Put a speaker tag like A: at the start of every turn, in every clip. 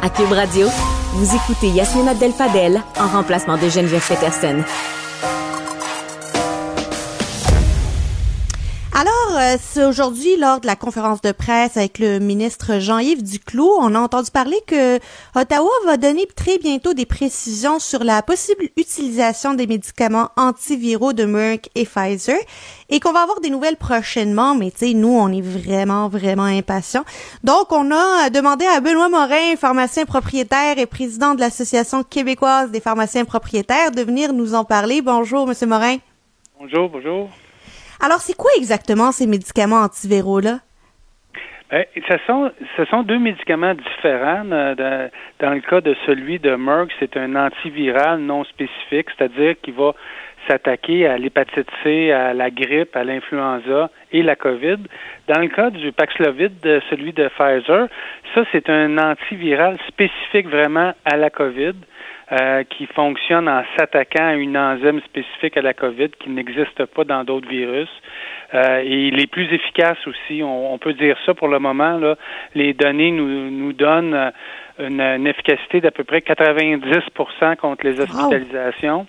A: À Cube Radio, vous écoutez Yasmina Abdel-Fadel en remplacement de Geneviève Peterson.
B: C'est aujourd'hui, lors de la conférence de presse avec le ministre Jean-Yves Duclos, on a entendu parler que Ottawa va donner très bientôt des précisions sur la possible utilisation des médicaments antiviraux de Merck et Pfizer et qu'on va avoir des nouvelles prochainement, mais tu sais, nous, on est vraiment, vraiment impatients. Donc, on a demandé à Benoît Morin, pharmacien propriétaire et président de l'Association québécoise des pharmaciens propriétaires, de venir nous en parler. Bonjour, Monsieur Morin.
C: Bonjour, bonjour.
B: Alors, c'est quoi exactement ces médicaments antiviraux-là?
C: Ben, ce, sont, ce sont deux médicaments différents. Euh, dans le cas de celui de Merck, c'est un antiviral non spécifique, c'est-à-dire qu'il va s'attaquer à l'hépatite C, à la grippe, à l'influenza et la COVID. Dans le cas du Paxlovid, celui de Pfizer, ça, c'est un antiviral spécifique vraiment à la COVID. Euh, qui fonctionne en s'attaquant à une enzyme spécifique à la COVID qui n'existe pas dans d'autres virus. Euh, et il est plus efficace aussi. On, peut dire ça pour le moment. Là. Les données nous, nous donnent euh, une, efficacité d'à peu près 90% contre les hospitalisations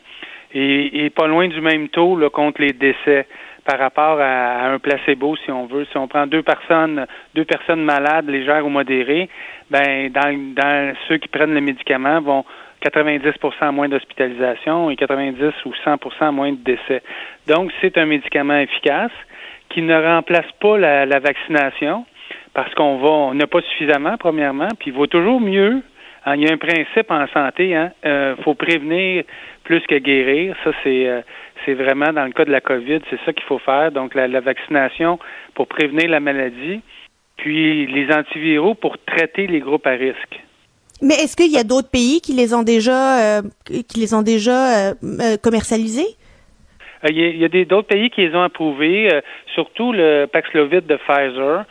C: et, et, pas loin du même taux là, contre les décès par rapport à, un placebo, si on veut. Si on prend deux personnes, deux personnes malades, légères ou modérées, ben dans, dans ceux qui prennent le médicament vont 90% moins d'hospitalisation et 90 ou 100% moins de décès. Donc, c'est un médicament efficace qui ne remplace pas la, vaccination parce qu'on va, on n'a pas suffisamment, premièrement, puis il vaut toujours mieux. Hein, il y a un principe en santé, hein, euh, faut prévenir plus que guérir. Ça, c'est euh, c'est vraiment dans le cas de la COVID, c'est ça qu'il faut faire. Donc, la, la vaccination pour prévenir la maladie, puis les antiviraux pour traiter les groupes à risque.
B: Mais est-ce qu'il y a d'autres pays qui les ont déjà, euh, qui les ont déjà euh, euh, commercialisés?
C: Il y a, d'autres pays qui les ont approuvés, surtout le Paxlovid de Pfizer.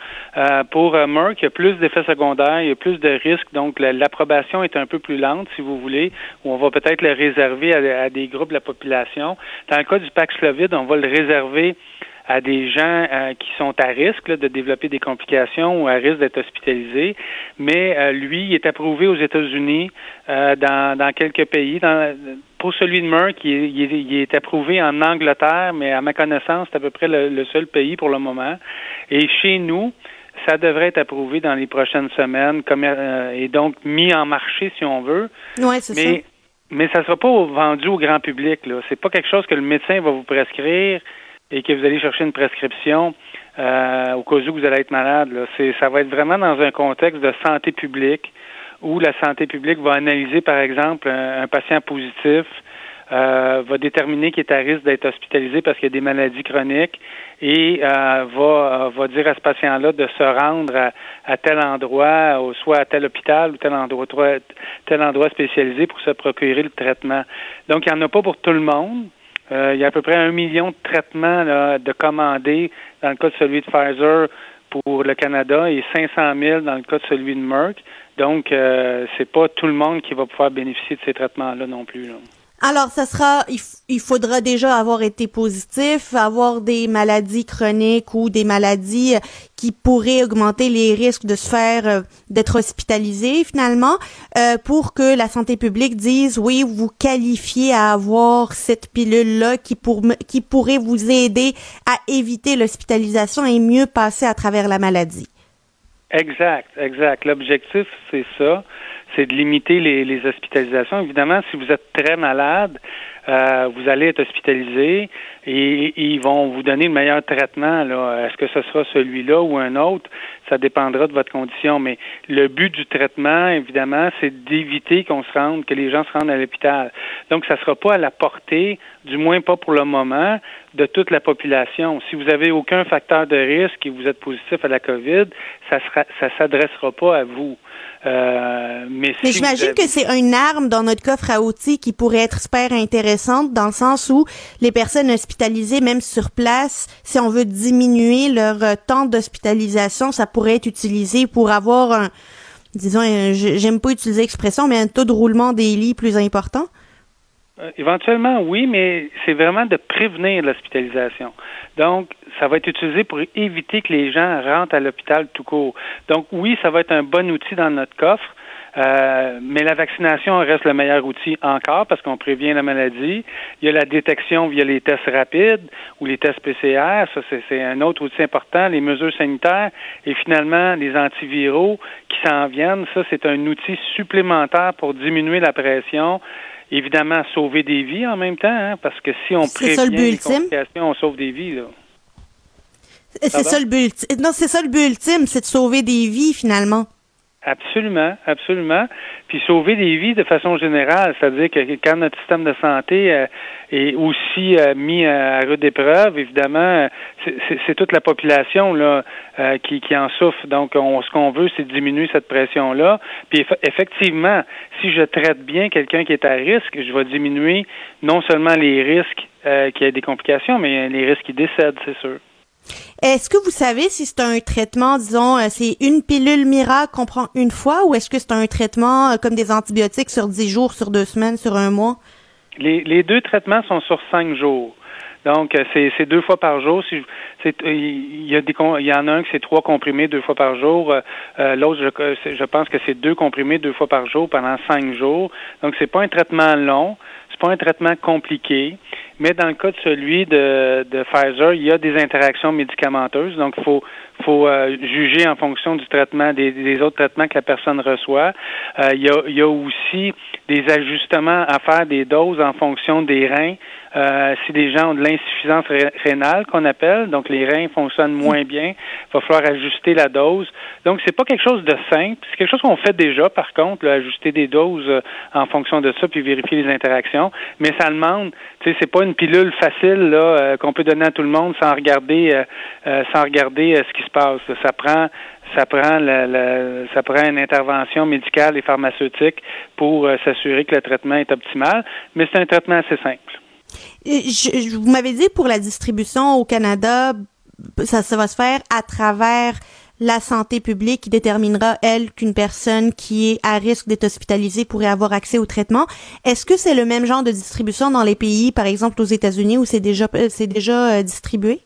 C: pour Merck, il y a plus d'effets secondaires, il y a plus de risques, donc l'approbation est un peu plus lente, si vous voulez, ou on va peut-être le réserver à, à, des groupes de la population. Dans le cas du Paxlovid, on va le réserver à des gens euh, qui sont à risque de développer des complications ou à risque d'être hospitalisés. Mais euh, lui, il est approuvé aux États-Unis, euh, dans, dans quelques pays. Dans, pour celui de Merck, il est, il, est, approuvé en Angleterre, mais à ma connaissance, c'est à peu près le, seul pays pour le moment. Et chez nous, ça devrait être approuvé dans les prochaines semaines comme, et donc mis en marché si on veut.
B: Ouais, c'est
C: mais, ça. Mais ça ne sera pas vendu au grand public. Ce n'est pas quelque chose que le médecin va vous prescrire et que vous allez chercher une prescription euh, au cas où vous allez être malade, là, c'est, ça va être vraiment dans un contexte de santé publique où la santé publique va analyser, par exemple, un, patient positif, euh, va déterminer qu'il est à risque d'être hospitalisé parce qu'il y a des maladies chroniques et euh, va, va dire à ce patient-là de se rendre à, à tel endroit, ou soit à tel hôpital ou tel endroit, tel endroit spécialisé pour se procurer le traitement. Donc, il n'y en a pas pour tout le monde. Euh, il y a à peu près un million de traitements de commandés dans le cas de celui de Pfizer pour le Canada et 500 000 dans le cas de celui de Merck. Donc, euh, c'est pas tout le monde qui va pouvoir bénéficier de ces traitements-là non plus. Là.
B: Alors, ça sera, il, faudra déjà avoir été positif, avoir des maladies chroniques ou des maladies euh, qui pourraient augmenter les risques de se faire, euh, d'être hospitalisé finalement, euh, pour que la santé publique dise oui, vous qualifiez à avoir cette pilule-là qui, pour, qui pourrait vous aider à éviter l'hospitalisation et mieux passer à travers la maladie.
C: Exact, exact. L'objectif, c'est ça c'est de limiter les, hospitalisations. Évidemment, si vous êtes très malade, euh, vous allez être hospitalisé et, ils vont vous donner le meilleur traitement. Est-ce que ce sera celui-là ou un autre? Ça dépendra de votre condition. Mais le but du traitement, évidemment, c'est d'éviter qu'on se rende, que les gens se rendent à l'hôpital. Donc, ça ne sera pas à la portée, du moins pas pour le moment, de toute la population. Si vous n'avez aucun facteur de risque et vous êtes positif à la COVID, ça ne ça s'adressera pas à vous.
B: Euh, mais, j'imagine que c'est une arme dans notre coffre à outils qui pourrait être super intéressante dans le sens où les personnes hospitalisées, même sur place, si on veut diminuer leur euh, temps d'hospitalisation, ça pourrait être utilisé pour avoir un, disons, j'aime pas utiliser l'expression, mais un taux de roulement des lits plus important?
C: Euh, éventuellement, oui, mais c'est vraiment de prévenir l'hospitalisation. Donc, ça va être utilisé pour éviter que les gens rentrent à l'hôpital tout court. Donc, oui, ça va être un bon outil dans notre coffre, Euh, mais la vaccination reste le meilleur outil encore parce qu'on prévient la maladie. Il y a la détection via les tests rapides ou les tests PCR. Ça, c'est un autre outil important. Les mesures sanitaires et finalement les antiviraux qui s'en viennent. Ça, c'est un outil supplémentaire pour diminuer la pression évidemment sauver des vies en même temps, hein, parce que si on prévient les complications, on sauve des vies. Là.
B: C'est ça le but. Non, c'est ça le but ultime, c'est de sauver des vies finalement.
C: Absolument, absolument. Puis sauver des vies de façon générale, c'est-à-dire que quand notre système de santé euh, est aussi euh, mis à rude épreuve, évidemment, c'est toute la population là euh, qui, en souffre. Donc, on, ce qu'on veut, c'est diminuer cette pression-là. Puis effectivement, si je traite bien quelqu'un qui est à risque, je vais diminuer non seulement les risques qu'il y des complications, mais les risques qui décèdent, c'est sûr.
B: Est-ce que vous savez si c'est un traitement, disons, euh, c'est une pilule miracle qu'on prend une fois ou est-ce que c'est un traitement euh, comme des antibiotiques sur dix jours, sur deux semaines, sur un mois?
C: Les, deux traitements sont sur cinq jours. Donc, euh, c'est deux fois par jour. il, y a des, il y en a un qui c'est trois comprimés deux fois par jour. L'autre, je, je, pense que c'est deux comprimés deux fois par jour pendant cinq jours. Donc, c'est pas un traitement long. C'est pas un traitement compliqué. Mais dans le cas de celui de, de Pfizer, il y a des interactions médicamenteuses, donc il faut, faut euh, juger en fonction du traitement, des, des, autres traitements que la personne reçoit. Euh, il, y a, il y a aussi des ajustements à faire des doses en fonction des reins. Euh, si des gens ont de l'insuffisance rénale qu'on appelle, donc les reins fonctionnent moins bien, il va falloir ajuster la dose. Donc c'est pas quelque chose de simple, c'est quelque chose qu'on fait déjà par contre, ajuster des doses euh, en fonction de ça puis vérifier les interactions, mais ça demande, tu sais c'est pas une pilule facile euh, qu'on peut donner à tout le monde sans regarder sans regarder ce qui se passe. Ça prend ça prend ça prend une intervention médicale et pharmaceutique pour s'assurer que le traitement est optimal, mais c'est un traitement assez simple.
B: Vous m'avez dit pour la distribution au Canada, ça va se faire à travers la santé publique qui déterminera, elle, qu'une personne qui est à risque d'être hospitalisée pourrait avoir accès au traitement. Est-ce que c'est le même genre de distribution dans les pays, par exemple aux États-Unis, où c'est déjà, c'est déjà euh, distribué?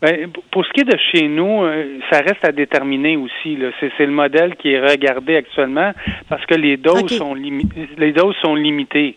C: Ben, pour ce qui est de chez nous, euh, ça reste à déterminer aussi. C'est, le modèle qui est regardé actuellement parce que les doses sont les doses sont limitées.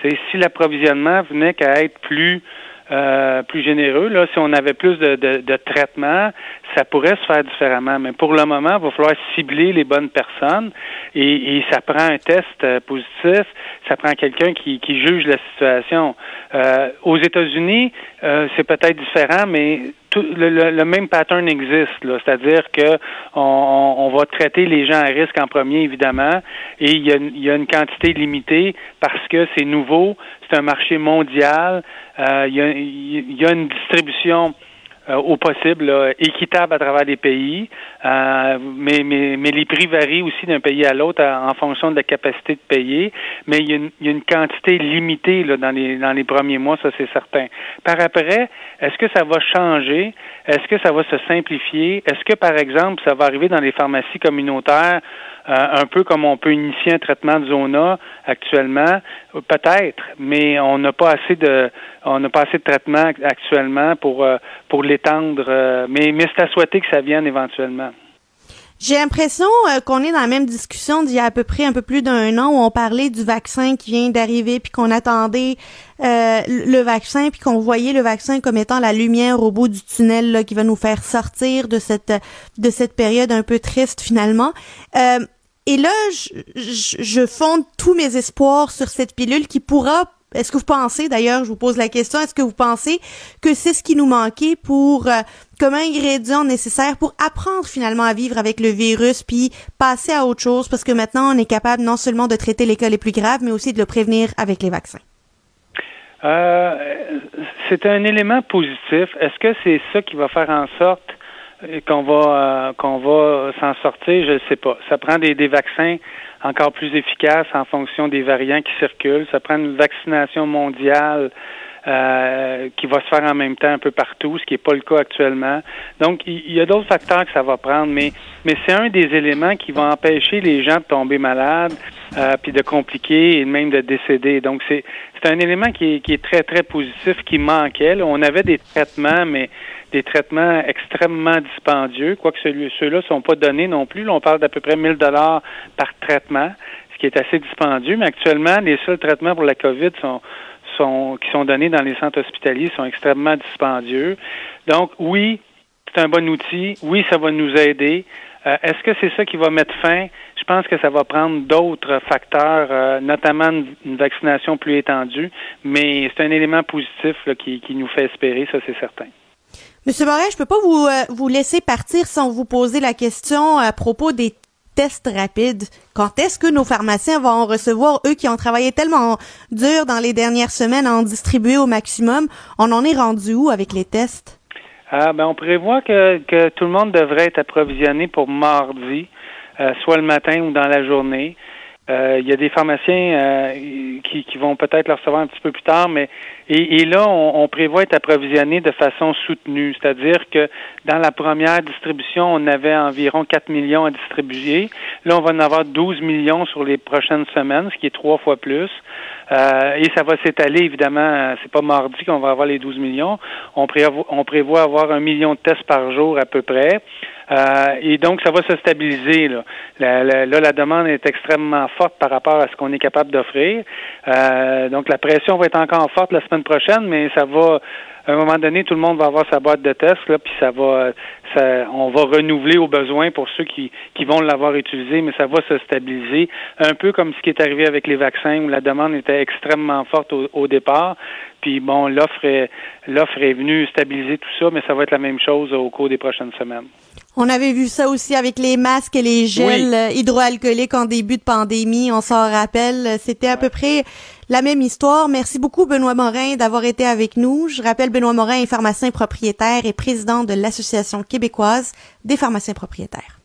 C: C'est si l'approvisionnement venait qu'à être plus euh, plus généreux. Là, si on avait plus de, de, de traitements, ça pourrait se faire différemment. Mais pour le moment, il va falloir cibler les bonnes personnes et, et ça prend un test euh, positif, ça prend quelqu'un qui, qui juge la situation. Euh, aux États-Unis, euh, c'est peut-être différent, mais tout, le, le, même pattern existe, c'est-à-dire que on, on, va traiter les gens à risque en premier, évidemment, et il y a, il y a une quantité limitée parce que c'est nouveau, c'est un marché mondial, euh, il, y a, il y a une distribution euh, au possible, équitable à travers les pays, euh, mais, mais, mais les prix varient aussi d'un pays à l'autre en fonction de la capacité de payer, mais il y a une, y a une quantité limitée là, dans, les, dans les premiers mois, ça c'est certain. Par après, est-ce que ça va changer? Est-ce que ça va se simplifier? Est-ce que, par exemple, ça va arriver dans les pharmacies communautaires euh, un peu comme on peut initier un traitement de zona actuellement, peut-être, mais on n'a pas assez de on n'a pas assez de traitement actuellement pour euh, pour l'étendre, euh, mais mais c'est à souhaiter que ça vienne éventuellement.
B: J'ai l'impression qu'on est dans la même discussion d'il y a à peu près un peu plus d'un an où on parlait du vaccin qui vient d'arriver puis qu'on attendait le vaccin puis qu'on voyait le vaccin comme étant la lumière au bout du tunnel là, qui va nous faire sortir de cette de cette période un peu triste finalement. Et là, je, fonde tous mes espoirs sur cette pilule qui pourra est-ce que vous pensez, d'ailleurs, je vous pose la question, est-ce que vous pensez que c'est ce qui nous manquait pour, euh, comme ingrédient nécessaire pour apprendre finalement à vivre avec le virus, puis passer à autre chose, parce que maintenant, on est capable non seulement de traiter les cas les plus graves, mais aussi de le prévenir avec les vaccins?
C: Euh, c'est un élément positif. Est-ce que c'est ça qui va faire en sorte qu'on va euh, qu'on va s'en sortir, je ne sais pas. Ça prend des, des vaccins encore plus efficaces en fonction des variants qui circulent. Ça prend une vaccination mondiale euh, qui va se faire en même temps un peu partout, ce qui n'est pas le cas actuellement. Donc, il y, a d'autres facteurs que ça va prendre, mais, mais c'est un des éléments qui va empêcher les gens de tomber malades, euh, puis de compliquer et même de décéder. Donc, c'est, c'est un élément qui est, qui est très, très positif, qui manquait. On avait des traitements, mais des traitements extrêmement dispendieux, quoique ceux-là ne sont pas donnés non plus. Là, on parle d'à peu près 1000 dollars par traitement, ce qui est assez dispendieux, mais actuellement, les seuls traitements pour la COVID sont, qui sont donnés dans les centres hospitaliers sont extrêmement dispendieux. Donc, oui, c'est un bon outil. Oui, ça va nous aider. Euh, est-ce que c'est ça qui va mettre fin? Je pense que ça va prendre d'autres facteurs, euh, notamment une, vaccination plus étendue, mais c'est un élément positif qui, nous fait espérer, ça c'est certain.
B: Monsieur Morin, je peux pas vous, euh, vous laisser partir sans vous poser la question à propos des Quand est-ce que nos pharmaciens vont recevoir, eux qui ont travaillé tellement dur dans les dernières semaines à en distribuer au maximum? On en est rendu où avec les tests?
C: Ah, ben on prévoit que, que tout le monde devrait être approvisionné pour mardi, euh, soit le matin ou dans la journée. Euh, il y a des pharmaciens euh, qui, qui, vont peut-être le recevoir un petit peu plus tard, mais et, et là, on, on, prévoit être approvisionné de façon soutenue, c'est-à-dire que dans la première distribution, on avait environ 4 millions à distribuer. Là, on va en avoir 12 millions sur les prochaines semaines, ce qui est trois fois plus. Euh, et ça va s'étaler, évidemment, c'est pas mardi qu'on va avoir les 12 millions. On prévoit, on prévoit avoir un million de tests par jour à peu près. Euh, et donc, ça va se stabiliser. Là. La, là, la demande est extrêmement forte par rapport à ce qu'on est capable d'offrir. Euh, donc, la pression va être encore forte la semaine prochaine, mais ça va à un moment donné, tout le monde va avoir sa boîte de tests, là, puis ça va, ça, on va renouveler au besoin pour ceux qui, qui vont l'avoir utilisé, mais ça va se stabiliser, un peu comme ce qui est arrivé avec les vaccins où la demande était extrêmement forte au, au départ. Puis bon, l'offre est, l'offre est venue stabiliser tout ça, mais ça va être la même chose au cours des prochaines semaines.
B: On avait vu ça aussi avec les masques et les gels hydroalcooliques en début de pandémie, on s'en rappelle. C'était à peu près la même histoire. Merci beaucoup, Benoît Morin, d'avoir été avec nous. Je rappelle, Benoît Morin est pharmacien propriétaire et président de l'Association québécoise des pharmaciens propriétaires.